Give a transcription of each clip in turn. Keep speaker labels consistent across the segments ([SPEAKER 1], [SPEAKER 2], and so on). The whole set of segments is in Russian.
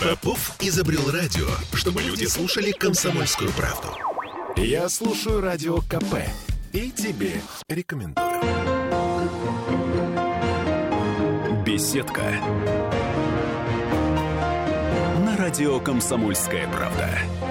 [SPEAKER 1] Попов изобрел радио, чтобы люди слушали комсомольскую правду. Я слушаю радио КП и тебе рекомендую. Беседка. На радио «Комсомольская правда».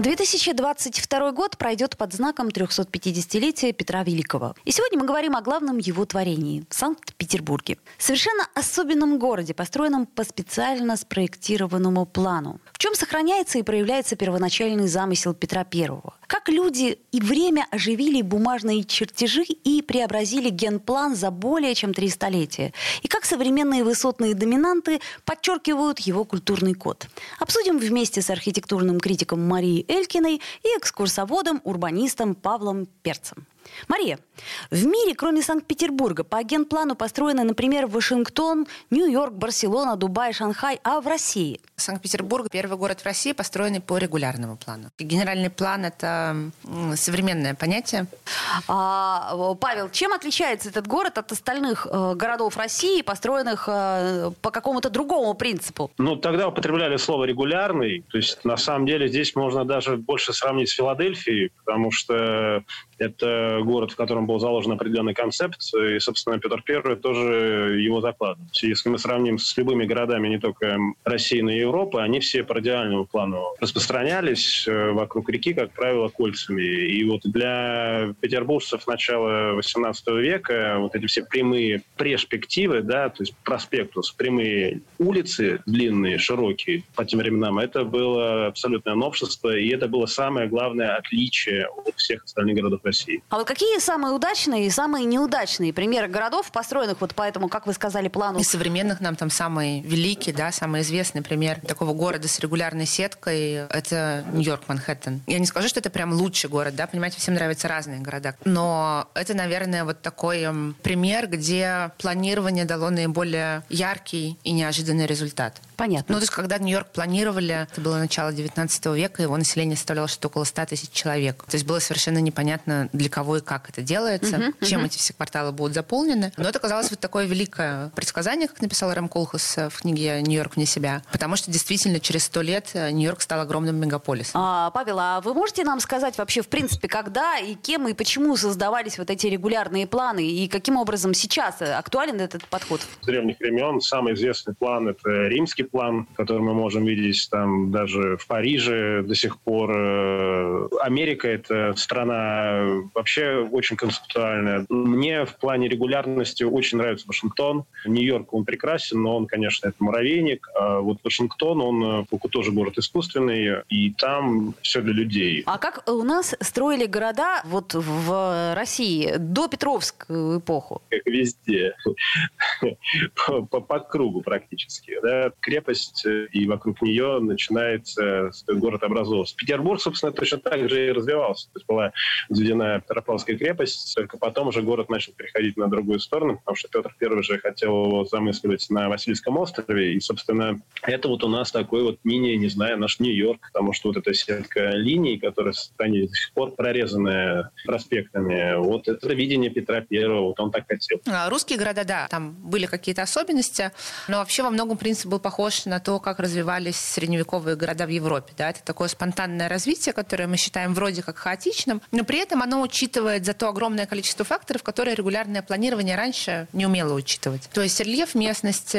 [SPEAKER 2] 2022 год пройдет под знаком 350-летия Петра Великого. И сегодня мы говорим о главном его творении – Санкт-Петербурге. Совершенно особенном городе, построенном по специально спроектированному плану. В чем сохраняется и проявляется первоначальный замысел Петра Первого? Как люди и время оживили бумажные чертежи и преобразили генплан за более чем три столетия? И как современные высотные доминанты подчеркивают его культурный код? Обсудим вместе с архитектурным критиком Марией Элькиной и экскурсоводом, урбанистом Павлом Перцем. Мария, в мире, кроме Санкт-Петербурга, по генплану построены, например, Вашингтон, Нью-Йорк, Барселона, Дубай, Шанхай, а в России?
[SPEAKER 3] Санкт-Петербург – первый город в России, построенный по регулярному плану. Генеральный план – это современное понятие.
[SPEAKER 2] А, Павел, чем отличается этот город от остальных э, городов России, построенных э, по какому-то другому принципу?
[SPEAKER 4] Ну, тогда употребляли слово «регулярный». То есть, на самом деле, здесь можно даже больше сравнить с Филадельфией, потому что это город, в котором был заложен определенный концепт, и, собственно, Петр I тоже его закладывал. Если мы сравним с любыми городами не только России, но и Европы, они все по радиальному плану распространялись э, вокруг реки, как правило, кольцами. И вот для петербуржцев начала XVIII века вот эти все прямые перспективы, да, то есть проспектус, прямые улицы длинные, широкие по тем временам, это было абсолютное новшество, и это было самое главное отличие от всех остальных городов России.
[SPEAKER 2] А вот какие самые удачные и самые неудачные примеры городов, построенных вот по этому, как вы сказали, плану?
[SPEAKER 3] Из современных нам там самый великий, да, самый известный пример такого города с регулярной сеткой – это Нью-Йорк, Манхэттен. Я не скажу, что это прям лучший город, да, понимаете, всем нравятся разные города. Но это, наверное, вот такой эм, пример, где планирование дало наиболее яркий и неожиданный результат.
[SPEAKER 2] Понятно.
[SPEAKER 3] Ну, то есть, когда Нью-Йорк планировали, это было начало 19 века, его население составляло что-то около 100 тысяч человек. То есть было совершенно непонятно, для кого и как это делается, uh-huh, чем uh-huh. эти все кварталы будут заполнены. Но это казалось вот такое великое предсказание, как написал Рэм Колхас в книге «Нью-Йорк вне себя». Потому что действительно через сто лет Нью-Йорк стал огромным мегаполисом.
[SPEAKER 2] А, Павел, а вы можете нам сказать вообще, в принципе, когда и кем и почему создавались вот эти регулярные планы и каким образом сейчас актуален этот подход?
[SPEAKER 4] С древних времен самый известный план – это римский план, который мы можем видеть там даже в Париже до сих пор. Э, Америка – это страна вообще очень концептуальная. Мне в плане регулярности очень нравится Вашингтон. Нью-Йорк, он прекрасен, но он, конечно, это муравейник. А вот Вашингтон, он э, тоже город искусственный, и там все для людей.
[SPEAKER 2] А как у нас строили города вот в России до Петровскую эпоху?
[SPEAKER 4] Как везде. по, по, по кругу практически. Да? Крепость э, и вокруг нее начинается город образовался. Петербург, собственно, точно так же и развивался. То есть была взведена Петропавловская крепость, только потом уже город начал переходить на другую сторону, потому что Петр I же хотел его замысливать на Васильском острове. И, собственно, это вот у нас такой вот мини, не знаю, наш Нью-Йорк, потому что вот эта сетка линий, которая в стране до сих пор прорезанная проспектами, вот это видение Петра Первого, вот он так хотел.
[SPEAKER 3] А, русские города, да, там были какие-то особенности, но вообще во многом принцип был похож на то, как развивались средневековые города в Европе. Да? Это такое спонтанное развитие, которое мы считаем вроде как хаотичным, но при этом оно учитывает зато огромное количество факторов, которые регулярное планирование раньше не умело учитывать. То есть рельеф местности,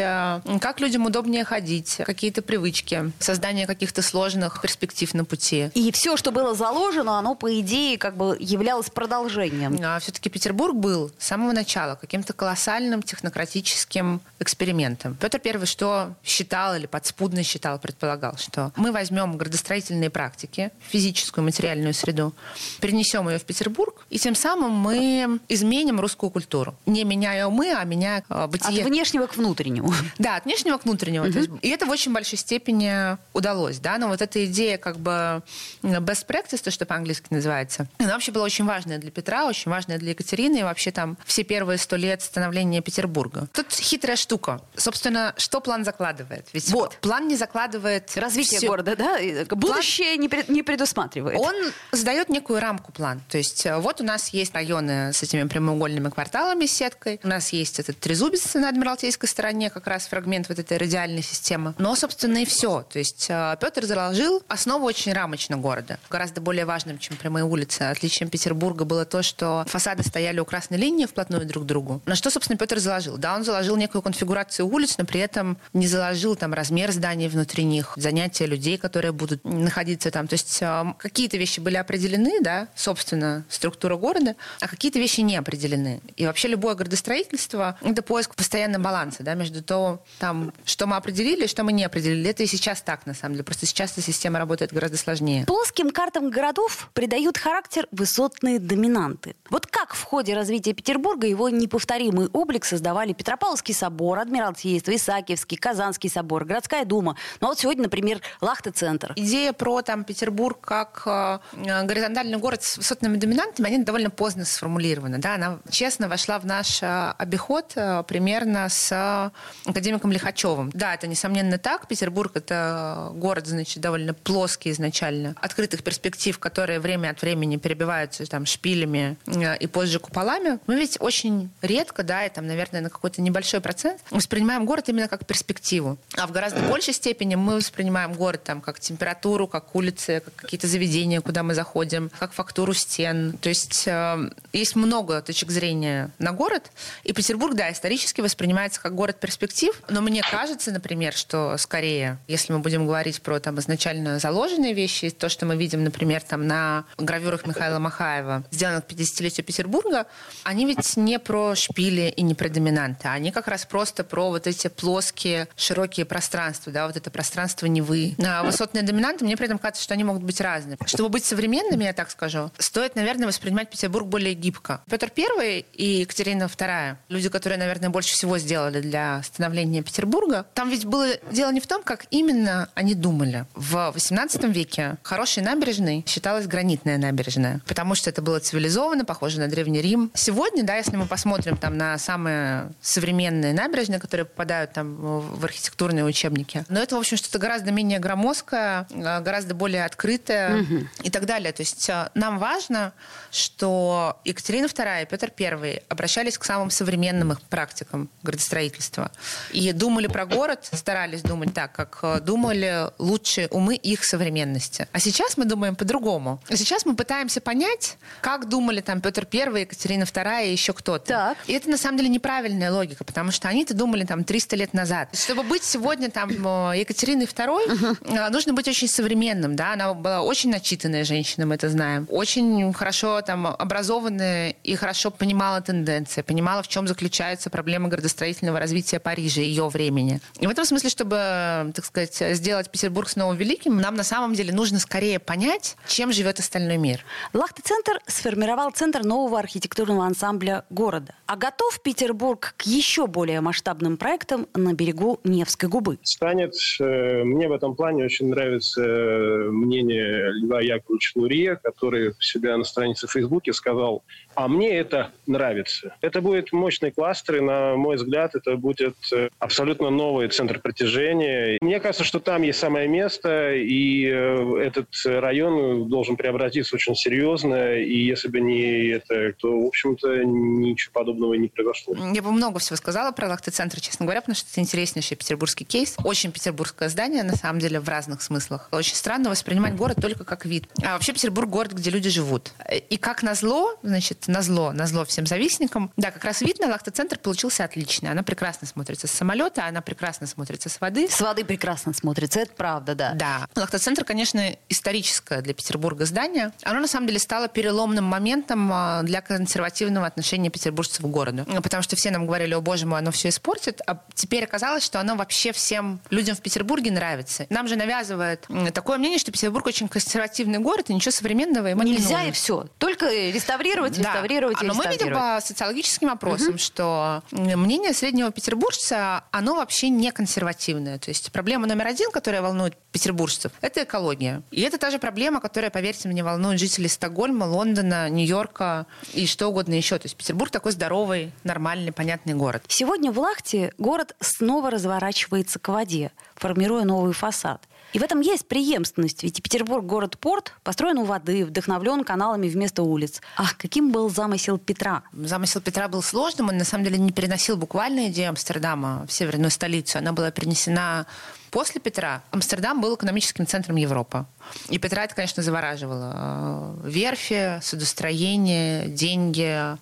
[SPEAKER 3] как людям удобнее ходить, какие-то привычки, создание каких-то сложных перспектив на пути.
[SPEAKER 2] И все, что было заложено, оно, по идее, как бы являлось продолжением.
[SPEAKER 3] А все-таки Петербург был с самого начала каким-то колоссальным технократическим экспериментом. Петр I что считал или подспудно считал, предполагал, что мы возьмем градостроительные практики, физическую, материальную среду, перенесем ее в Петербург, и тем самым мы изменим русскую культуру. Не меняя умы, а меняя э, бытие.
[SPEAKER 2] От внешнего к внутреннему.
[SPEAKER 3] Да, от внешнего к внутреннему. Угу. Есть, и это в очень большой степени удалось. Да? Но вот эта идея как бы best practice, то, что по-английски называется, она вообще была очень важная для Петра, очень важная для Екатерины, и вообще там все первые сто лет становления Петербурга. Тут хитрая штука. Собственно, что план закладывает?
[SPEAKER 2] Ведь вот.
[SPEAKER 3] план не закладывает...
[SPEAKER 2] Развитие все. города, да? Будущее план... не предусматривает.
[SPEAKER 3] Он задает некую рамку план. То есть э, вот у нас есть районы с этими прямоугольными кварталами с сеткой. У нас есть этот трезубец на Адмиралтейской стороне, как раз фрагмент вот этой радиальной системы. Но, собственно, и все. То есть э, Петр заложил основу очень рамочно города. Гораздо более важным, чем прямые улицы. Отличием Петербурга было то, что фасады стояли у красной линии вплотную друг к другу. На что, собственно, Петр заложил? Да, он заложил некую конфигурацию улиц, но при этом не заложил там размер зданий внутри них, занятия людей, которые будут находиться там. То есть э, какие-то вещи были определены, да, собственно, структура города, а какие-то вещи не определены. И вообще любое градостроительство — это поиск постоянного баланса да, между то, там, что мы определили что мы не определили. Это и сейчас так, на самом деле. Просто сейчас эта система работает гораздо сложнее.
[SPEAKER 2] Плоским картам городов придают характер высотные доминанты. Вот как в ходе развития Петербурга его неповторимый облик создавали Петропавловский собор, Адмиралтейство, Исаакиевский, Казанский собор, городская дума. Ну вот сегодня, например, Лахта-центр.
[SPEAKER 3] Идея про там, Петербург как э, горизонтальный город с высотными доминантами, они довольно поздно сформулированы. Да? Она честно вошла в наш э, обиход э, примерно с академиком Лихачевым. Да, это несомненно так. Петербург — это город, значит, довольно плоский изначально. Открытых перспектив, которые время от времени перебиваются там шпилями и позже куполами. Мы ведь очень редко, да, и там, наверное, на какой-то небольшой процент воспринимаем город именно как перспективу. А в гораздо большей степени мы воспринимаем город там как температуру, как улицы, как какие-то заведения, куда мы заходим, как фактуру стен. То есть э, есть много точек зрения на город. И Петербург, да, исторически воспринимается как город перспектив. Но мне кажется, например, что скорее, если мы будем говорить про там изначально заложенные вещи, то, что мы видим, например, там на гравюрах Михаила Махаева, сделанных к 50-летию Петербурга, они ведь не про шпили и не про доминанты. Они как раз просто про вот эти плоские, широкие пространства, да, вот это пространство Невы. А высотные доминанты, мне при этом кажется, что они могут быть разные. Чтобы быть современными, я так скажу, стоит, наверное, воспринимать Петербург более гибко. Петр I и Екатерина II, люди, которые, наверное, больше всего сделали для становления Петербурга, там ведь было дело не в том, как именно они думали. В XVIII веке хорошей набережной считалась гранитная набережная, потому что это было цивилизованно, похоже на Древний Рим. Сегодня, да, если мы посмотрим там на самые современные набережные, которые попадают там в архитектурные учебники, но это, в общем, что-то гораздо менее громоздкое, гораздо более открытое угу. и так далее. То есть э, нам важно, что Екатерина II и Петр I обращались к самым современным их практикам градостроительства и думали про город, старались думать так, как э, думали лучшие умы их современности. А сейчас мы думаем по-другому. Сейчас мы пытаемся понять, как думали там Петр I, Екатерина II и еще кто-то.
[SPEAKER 2] Так.
[SPEAKER 3] И это на самом деле неправильная логика, потому что они-то думали там 300 лет назад. Чтобы быть сегодня там э, Екатериной II, uh-huh. нужно быть очень современным, да, она была очень начитанная женщина, мы это знаем, очень хорошо там образованная и хорошо понимала тенденции, понимала, в чем заключается проблема градостроительного развития Парижа ее времени. И в этом смысле, чтобы, так сказать, сделать Петербург снова великим, нам на самом деле нужно скорее понять, чем живет остальной мир.
[SPEAKER 2] Лахта-центр сформировал центр нового архитектурного ансамбля города. А готов Петербург к еще более масштабным проектам на берегу Невской губы?
[SPEAKER 4] Станет. Э, мне в этом плане очень нравится э, мнение Льва Яковлевича Лурье, который у себя на странице в Фейсбуке сказал, а мне это нравится. Это будет мощный кластер, и, на мой взгляд, это будет э, абсолютно новый центр притяжения. Мне кажется, что там есть самое место, и этот район должен преобразиться очень серьезно, и если бы не это, то, в общем-то, ничего подобного не произошло.
[SPEAKER 3] Я бы много всего сказала про Лахты-центр, честно говоря, потому что это интереснейший петербургский кейс. Очень петербургское здание, на самом деле, в разных смыслах. Очень странно воспринимать город только как вид. А вообще Петербург город, где люди живут. И как назло, значит, назло, назло всем завистникам, да, как раз вид на Лахта-центр получился отличный. Она прекрасно смотрится с самолета, она прекрасно смотрится с воды.
[SPEAKER 2] С воды прекрасно смотрится, это правда, да.
[SPEAKER 3] Да. Лахта-центр, конечно, историческое для Петербурга здание. Оно, на самом деле, стало переломным моментом а, для консервативного отношения петербуржцев к городу. Потому что все нам говорили, о боже мой, оно все испортит. А теперь оказалось, что оно вообще всем людям в Петербурге нравится. Нам же навязывает такое мнение, что Петербург очень консервативный город, и ничего современного ему
[SPEAKER 2] Нельзя и все. Только реставрировать,
[SPEAKER 3] да.
[SPEAKER 2] реставрировать
[SPEAKER 3] а,
[SPEAKER 2] и
[SPEAKER 3] Но мы видим по социологическим опросам, угу. что мнение среднего петербуржца, оно вообще не консервативное. То есть проблема номер один, которая волнует петербуржцев, это экология. И это та же проблема, которая, поверьте мне, волнует жителей Стокгольма, Лондона, Нью-Йорка и что угодно еще. То есть Петербург такой здоровый, нормальный, понятный город.
[SPEAKER 2] Сегодня в Лахте город снова разворачивается к воде, формируя новый фасад. И в этом есть преемственность, ведь Петербург город-порт построен у воды, вдохновлен каналами вместо улиц. А каким был замысел Петра?
[SPEAKER 3] Замысел Петра был сложным, он на самом деле не переносил буквально идею Амстердама в северную столицу, она была перенесена После Петра Амстердам был экономическим центром Европы. И Петра это, конечно, завораживало. Верфи, судостроение, деньги,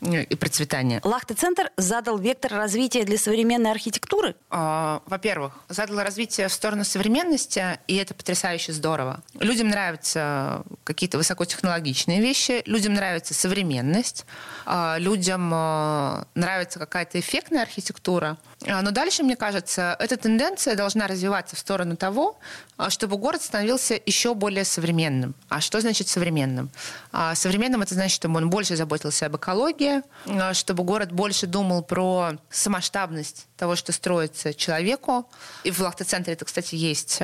[SPEAKER 3] и процветания.
[SPEAKER 2] Лахте-центр задал вектор развития для современной архитектуры?
[SPEAKER 3] А, во-первых, задал развитие в сторону современности, и это потрясающе здорово. Людям нравятся какие-то высокотехнологичные вещи, людям нравится современность, а, людям а, нравится какая-то эффектная архитектура. Но дальше, мне кажется, эта тенденция должна развиваться в сторону того, чтобы город становился еще более современным. А что значит современным? Современным это значит, чтобы он больше заботился об экологии, чтобы город больше думал про самоштабность того, что строится человеку. И в Лахта-центре это, кстати, есть.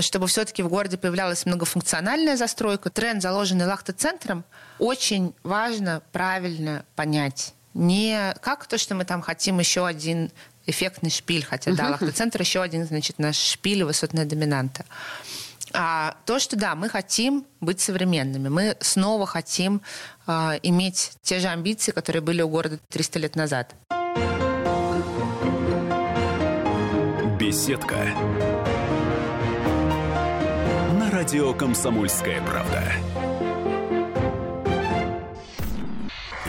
[SPEAKER 3] Чтобы все-таки в городе появлялась многофункциональная застройка. Тренд, заложенный Лахта-центром, очень важно правильно понять. Не как то, что мы там хотим еще один эффектный шпиль, хотя, да, Лахта-центр еще один, значит, наш шпиль высотная доминанта. А то, что да, мы хотим быть современными, мы снова хотим а, иметь те же амбиции, которые были у города 300 лет назад.
[SPEAKER 1] Беседка. На радио Комсомольская правда.